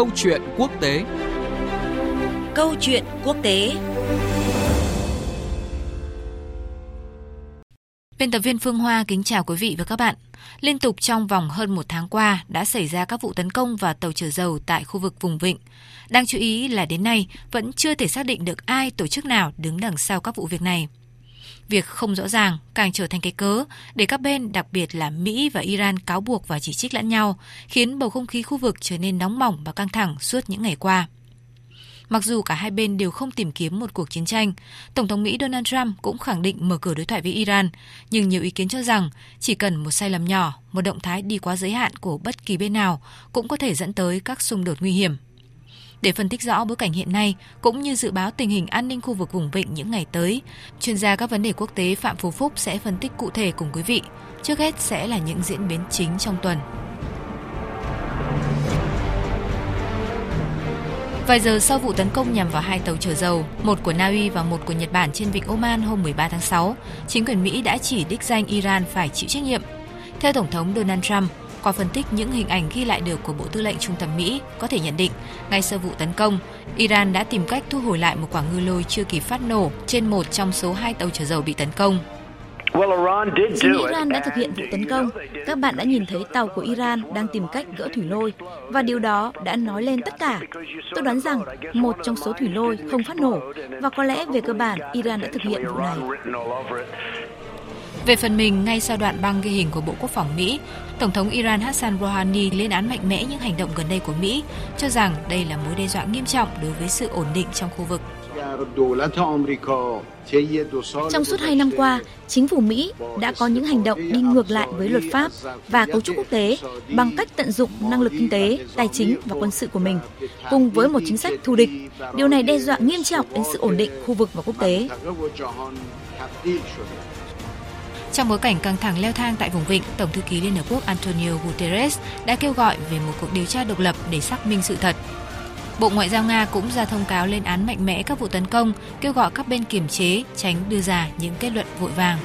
Câu chuyện quốc tế Câu chuyện quốc tế Biên tập viên Phương Hoa kính chào quý vị và các bạn. Liên tục trong vòng hơn một tháng qua đã xảy ra các vụ tấn công vào tàu chở dầu tại khu vực vùng vịnh. Đáng chú ý là đến nay vẫn chưa thể xác định được ai tổ chức nào đứng đằng sau các vụ việc này. Việc không rõ ràng càng trở thành cái cớ để các bên, đặc biệt là Mỹ và Iran cáo buộc và chỉ trích lẫn nhau, khiến bầu không khí khu vực trở nên nóng bỏng và căng thẳng suốt những ngày qua. Mặc dù cả hai bên đều không tìm kiếm một cuộc chiến tranh, Tổng thống Mỹ Donald Trump cũng khẳng định mở cửa đối thoại với Iran, nhưng nhiều ý kiến cho rằng chỉ cần một sai lầm nhỏ, một động thái đi quá giới hạn của bất kỳ bên nào cũng có thể dẫn tới các xung đột nguy hiểm. Để phân tích rõ bối cảnh hiện nay cũng như dự báo tình hình an ninh khu vực vùng vịnh những ngày tới, chuyên gia các vấn đề quốc tế Phạm Phú Phúc sẽ phân tích cụ thể cùng quý vị. Trước hết sẽ là những diễn biến chính trong tuần. Vài giờ sau vụ tấn công nhằm vào hai tàu chở dầu, một của Na Uy và một của Nhật Bản trên vịnh Oman hôm 13 tháng 6, chính quyền Mỹ đã chỉ đích danh Iran phải chịu trách nhiệm. Theo Tổng thống Donald Trump, qua phân tích những hình ảnh ghi lại được của Bộ Tư lệnh Trung tâm Mỹ, có thể nhận định, ngay sau vụ tấn công, Iran đã tìm cách thu hồi lại một quả ngư lôi chưa kịp phát nổ trên một trong số hai tàu chở dầu bị tấn công. Chính Iran đã thực hiện vụ tấn công. Các bạn đã nhìn thấy tàu của Iran đang tìm cách gỡ thủy lôi và điều đó đã nói lên tất cả. Tôi đoán rằng một trong số thủy lôi không phát nổ và có lẽ về cơ bản Iran đã thực hiện vụ này. Về phần mình, ngay sau đoạn băng ghi hình của Bộ Quốc phòng Mỹ, Tổng thống Iran Hassan Rouhani lên án mạnh mẽ những hành động gần đây của Mỹ, cho rằng đây là mối đe dọa nghiêm trọng đối với sự ổn định trong khu vực. Trong suốt hai năm qua, chính phủ Mỹ đã có những hành động đi ngược lại với luật pháp và cấu trúc quốc tế bằng cách tận dụng năng lực kinh tế, tài chính và quân sự của mình, cùng với một chính sách thù địch. Điều này đe dọa nghiêm trọng đến sự ổn định khu vực và quốc tế. Trong bối cảnh căng thẳng leo thang tại vùng vịnh, Tổng thư ký Liên Hợp Quốc Antonio Guterres đã kêu gọi về một cuộc điều tra độc lập để xác minh sự thật. Bộ Ngoại giao Nga cũng ra thông cáo lên án mạnh mẽ các vụ tấn công, kêu gọi các bên kiềm chế, tránh đưa ra những kết luận vội vàng.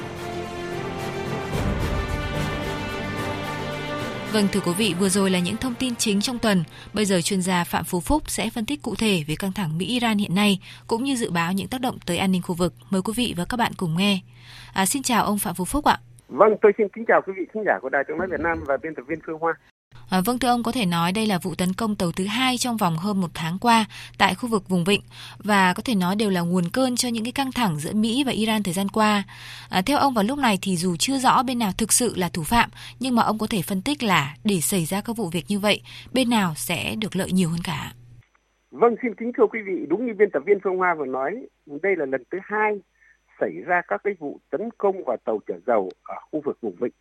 Vâng thưa quý vị, vừa rồi là những thông tin chính trong tuần. Bây giờ chuyên gia Phạm Phú Phúc sẽ phân tích cụ thể về căng thẳng Mỹ-Iran hiện nay, cũng như dự báo những tác động tới an ninh khu vực. Mời quý vị và các bạn cùng nghe. À, xin chào ông Phạm Phú Phúc ạ. Vâng, tôi xin kính chào quý vị khán giả của Đài Tiếng nói Việt Nam và biên tập viên Phương Hoa. À, vâng thưa ông có thể nói đây là vụ tấn công tàu thứ hai trong vòng hơn một tháng qua tại khu vực vùng vịnh và có thể nói đều là nguồn cơn cho những cái căng thẳng giữa Mỹ và Iran thời gian qua. À, theo ông vào lúc này thì dù chưa rõ bên nào thực sự là thủ phạm nhưng mà ông có thể phân tích là để xảy ra các vụ việc như vậy bên nào sẽ được lợi nhiều hơn cả. Vâng xin kính thưa quý vị đúng như biên tập viên Phương Hoa vừa nói đây là lần thứ hai xảy ra các cái vụ tấn công vào tàu chở dầu ở khu vực vùng vịnh.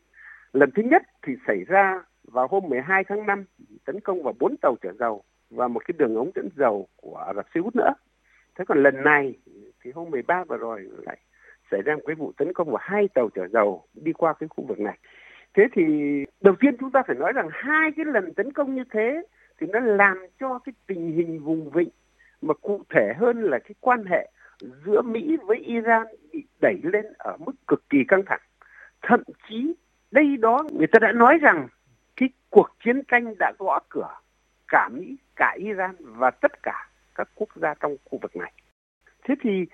Lần thứ nhất thì xảy ra vào hôm 12 tháng 5 tấn công vào bốn tàu chở dầu và một cái đường ống dẫn dầu của Ả Rập Xê Út nữa. Thế còn lần này thì hôm 13 vừa rồi lại xảy ra một cái vụ tấn công vào hai tàu chở dầu đi qua cái khu vực này. Thế thì đầu tiên chúng ta phải nói rằng hai cái lần tấn công như thế thì nó làm cho cái tình hình vùng vịnh mà cụ thể hơn là cái quan hệ giữa Mỹ với Iran bị đẩy lên ở mức cực kỳ căng thẳng. Thậm chí đây đó người ta đã nói rằng cuộc chiến tranh đã gõ cửa cả Mỹ, cả Iran và tất cả các quốc gia trong khu vực này. Thế thì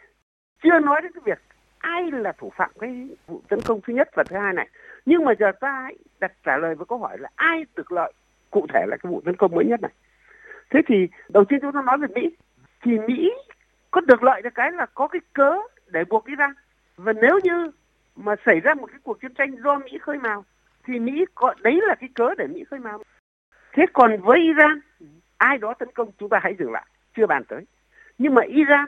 chưa nói đến cái việc ai là thủ phạm cái vụ tấn công thứ nhất và thứ hai này. Nhưng mà giờ ta đặt trả lời với câu hỏi là ai được lợi cụ thể là cái vụ tấn công mới nhất này. Thế thì đầu tiên chúng ta nói về Mỹ. Thì Mỹ có được lợi được cái là có cái cớ để buộc Iran. Và nếu như mà xảy ra một cái cuộc chiến tranh do Mỹ khơi mào thì Mỹ có đấy là cái cớ để Mỹ khơi mào. Thế còn với Iran, ai đó tấn công chúng ta hãy dừng lại, chưa bàn tới. Nhưng mà Iran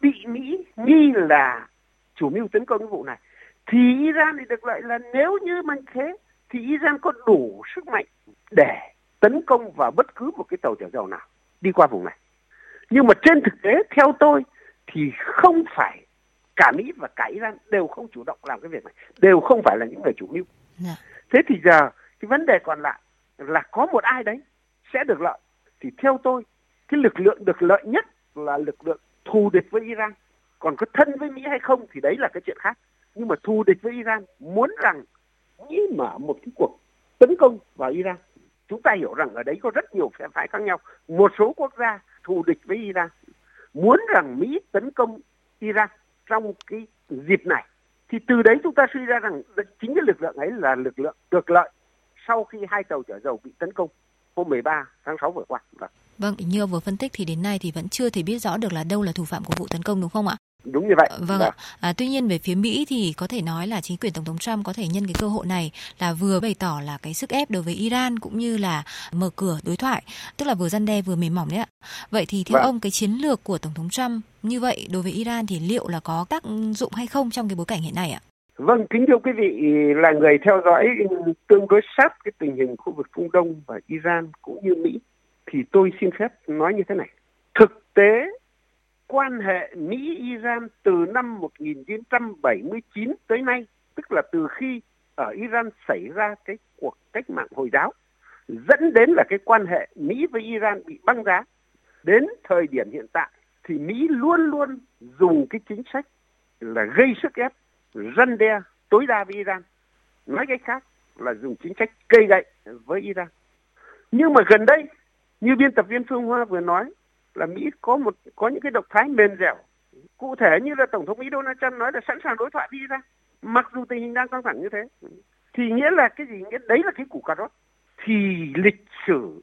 bị Mỹ nghi là chủ mưu tấn công cái vụ này thì Iran thì được lợi là nếu như mà thế thì Iran có đủ sức mạnh để tấn công vào bất cứ một cái tàu chở dầu nào đi qua vùng này. Nhưng mà trên thực tế theo tôi thì không phải cả Mỹ và cả Iran đều không chủ động làm cái việc này, đều không phải là những người chủ mưu. Dạ. Thế thì giờ cái vấn đề còn lại là có một ai đấy sẽ được lợi. Thì theo tôi, cái lực lượng được lợi nhất là lực lượng thù địch với Iran. Còn có thân với Mỹ hay không thì đấy là cái chuyện khác. Nhưng mà thù địch với Iran muốn rằng Mỹ mở một cái cuộc tấn công vào Iran chúng ta hiểu rằng ở đấy có rất nhiều phe phái khác nhau một số quốc gia thù địch với Iran muốn rằng Mỹ tấn công Iran trong cái dịp này thì từ đấy chúng ta suy ra rằng chính cái lực lượng ấy là lực lượng được lợi sau khi hai tàu chở dầu bị tấn công hôm 13 tháng 6 vừa qua. Vâng. vâng. Như ông vừa phân tích thì đến nay thì vẫn chưa thể biết rõ được là đâu là thủ phạm của vụ tấn công, đúng không ạ? Đúng như vậy. Vâng ạ. À, tuy nhiên về phía Mỹ thì có thể nói là chính quyền Tổng thống Trump có thể nhân cái cơ hội này là vừa bày tỏ là cái sức ép đối với Iran cũng như là mở cửa đối thoại, tức là vừa răn đe vừa mềm mỏng đấy ạ. Vậy thì theo vâng. ông cái chiến lược của Tổng thống Trump như vậy đối với Iran thì liệu là có tác dụng hay không trong cái bối cảnh hiện nay ạ? Vâng, kính thưa quý vị là người theo dõi tương đối sát cái tình hình khu vực Trung Đông và Iran cũng như Mỹ thì tôi xin phép nói như thế này. Thực tế quan hệ Mỹ-Iran từ năm 1979 tới nay, tức là từ khi ở Iran xảy ra cái cuộc cách mạng Hồi giáo, dẫn đến là cái quan hệ Mỹ với Iran bị băng giá. Đến thời điểm hiện tại thì Mỹ luôn luôn dùng cái chính sách là gây sức ép, răn đe tối đa với Iran. Nói cách khác là dùng chính sách cây gậy với Iran. Nhưng mà gần đây, như biên tập viên Phương Hoa vừa nói, là Mỹ có một có những cái động thái mềm dẻo cụ thể như là tổng thống Mỹ Donald Trump nói là sẵn sàng đối thoại đi ra mặc dù tình hình đang căng thẳng như thế thì nghĩa là cái gì nghĩa đấy là cái củ cà rốt thì lịch sử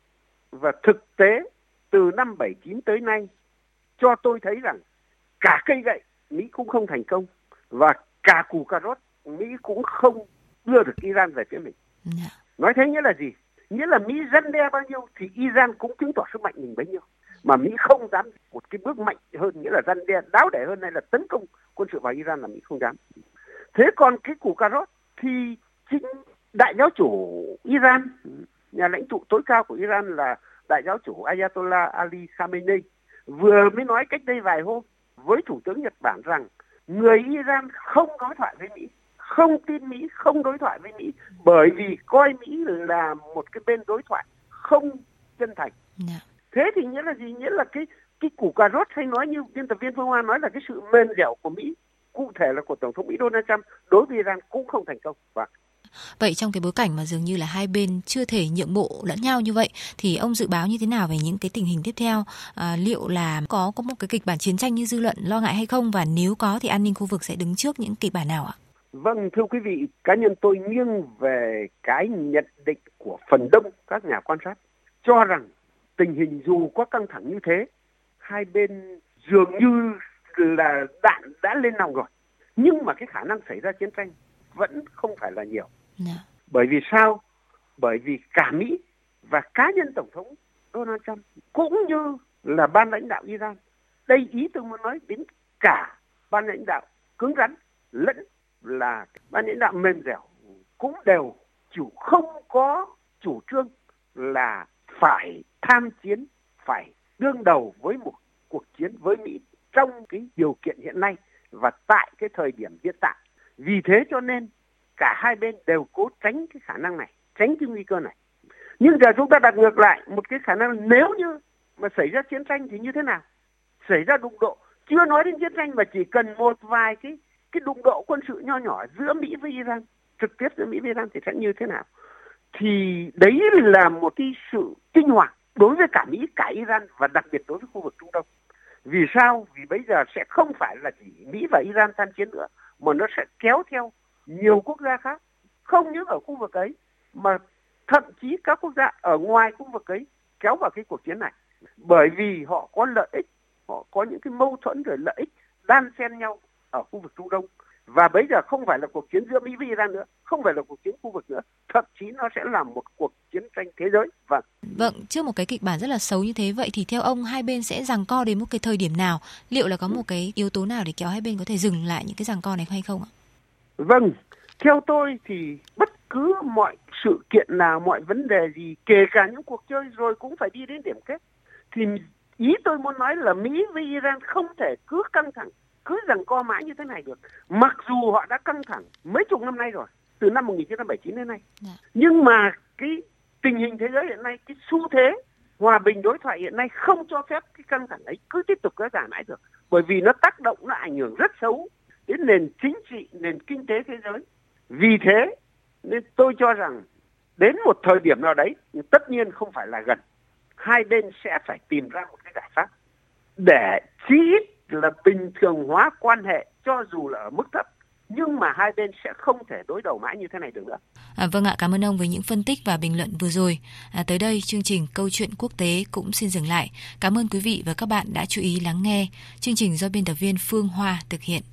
và thực tế từ năm 79 tới nay cho tôi thấy rằng cả cây gậy Mỹ cũng không thành công và cả củ cà rốt Mỹ cũng không đưa được Iran về phía mình. Dạ. Nói thế nghĩa là gì? Nghĩa là Mỹ dân đe bao nhiêu thì Iran cũng chứng tỏ sức mạnh mình bấy nhiêu mà Mỹ không dám một cái bước mạnh hơn nghĩa là răn đe đáo để hơn hay là tấn công quân sự vào Iran là Mỹ không dám. Thế còn cái củ cà rốt thì chính đại giáo chủ Iran, nhà lãnh tụ tối cao của Iran là đại giáo chủ Ayatollah Ali Khamenei vừa mới nói cách đây vài hôm với thủ tướng Nhật Bản rằng người Iran không đối thoại với Mỹ, không tin Mỹ, không đối thoại với Mỹ bởi vì coi Mỹ là một cái bên đối thoại không chân thành. Yeah. Thế thì nghĩa là gì nghĩa là cái cái củ cà rốt hay nói như biên tập viên phương hoa nói là cái sự mềm dẻo của mỹ cụ thể là của tổng thống mỹ donald trump đối với iran cũng không thành công và vâng. Vậy trong cái bối cảnh mà dường như là hai bên chưa thể nhượng bộ lẫn nhau như vậy thì ông dự báo như thế nào về những cái tình hình tiếp theo? À, liệu là có có một cái kịch bản chiến tranh như dư luận lo ngại hay không và nếu có thì an ninh khu vực sẽ đứng trước những kịch bản nào ạ? Vâng, thưa quý vị, cá nhân tôi nghiêng về cái nhận định của phần đông các nhà quan sát cho rằng tình hình dù có căng thẳng như thế hai bên dường như là đạn đã lên nòng rồi nhưng mà cái khả năng xảy ra chiến tranh vẫn không phải là nhiều yeah. Dạ. bởi vì sao bởi vì cả mỹ và cá nhân tổng thống donald trump cũng như là ban lãnh đạo iran đây ý tôi muốn nói đến cả ban lãnh đạo cứng rắn lẫn là ban lãnh đạo mềm dẻo cũng đều chủ không có chủ trương là phải tham chiến phải đương đầu với một cuộc chiến với Mỹ trong cái điều kiện hiện nay và tại cái thời điểm hiện tại. Vì thế cho nên cả hai bên đều cố tránh cái khả năng này, tránh cái nguy cơ này. Nhưng giờ chúng ta đặt ngược lại một cái khả năng nếu như mà xảy ra chiến tranh thì như thế nào? Xảy ra đụng độ, chưa nói đến chiến tranh mà chỉ cần một vài cái cái đụng độ quân sự nho nhỏ giữa Mỹ với Iran, trực tiếp giữa Mỹ với Iran thì sẽ như thế nào? Thì đấy là một cái sự kinh hoàng đối với cả Mỹ, cả Iran và đặc biệt đối với khu vực Trung Đông. Vì sao? Vì bây giờ sẽ không phải là chỉ Mỹ và Iran tham chiến nữa, mà nó sẽ kéo theo nhiều quốc gia khác, không những ở khu vực ấy, mà thậm chí các quốc gia ở ngoài khu vực ấy kéo vào cái cuộc chiến này. Bởi vì họ có lợi ích, họ có những cái mâu thuẫn rồi lợi ích đan xen nhau ở khu vực Trung Đông và bây giờ không phải là cuộc chiến giữa Mỹ và Iran nữa, không phải là cuộc chiến khu vực nữa, thậm chí nó sẽ là một cuộc chiến tranh thế giới. Vâng. Vâng, trước một cái kịch bản rất là xấu như thế vậy thì theo ông hai bên sẽ giằng co đến một cái thời điểm nào? Liệu là có một cái yếu tố nào để kéo hai bên có thể dừng lại những cái giằng co này hay không ạ? Vâng, theo tôi thì bất cứ mọi sự kiện nào, mọi vấn đề gì, kể cả những cuộc chơi rồi cũng phải đi đến điểm kết. Thì ý tôi muốn nói là Mỹ với Iran không thể cứ căng thẳng cứ rằng co mãi như thế này được mặc dù họ đã căng thẳng mấy chục năm nay rồi từ năm 1979 đến nay. Dạ. nhưng mà cái tình hình thế giới hiện nay, cái xu thế hòa bình đối thoại hiện nay không cho phép cái căng thẳng ấy cứ tiếp tục kéo dài mãi được. Bởi vì nó tác động, nó ảnh hưởng rất xấu đến nền chính trị, nền kinh tế thế giới. Vì thế nên tôi cho rằng đến một thời điểm nào đấy tất nhiên không phải là gần, hai bên sẽ phải tìm ra một cái giải pháp để chí ít là bình thường hóa quan hệ, cho dù là ở mức thấp nhưng mà hai bên sẽ không thể đối đầu mãi như thế này được nữa. À, vâng ạ, cảm ơn ông với những phân tích và bình luận vừa rồi. À, tới đây chương trình Câu chuyện quốc tế cũng xin dừng lại. Cảm ơn quý vị và các bạn đã chú ý lắng nghe. Chương trình do biên tập viên Phương Hoa thực hiện.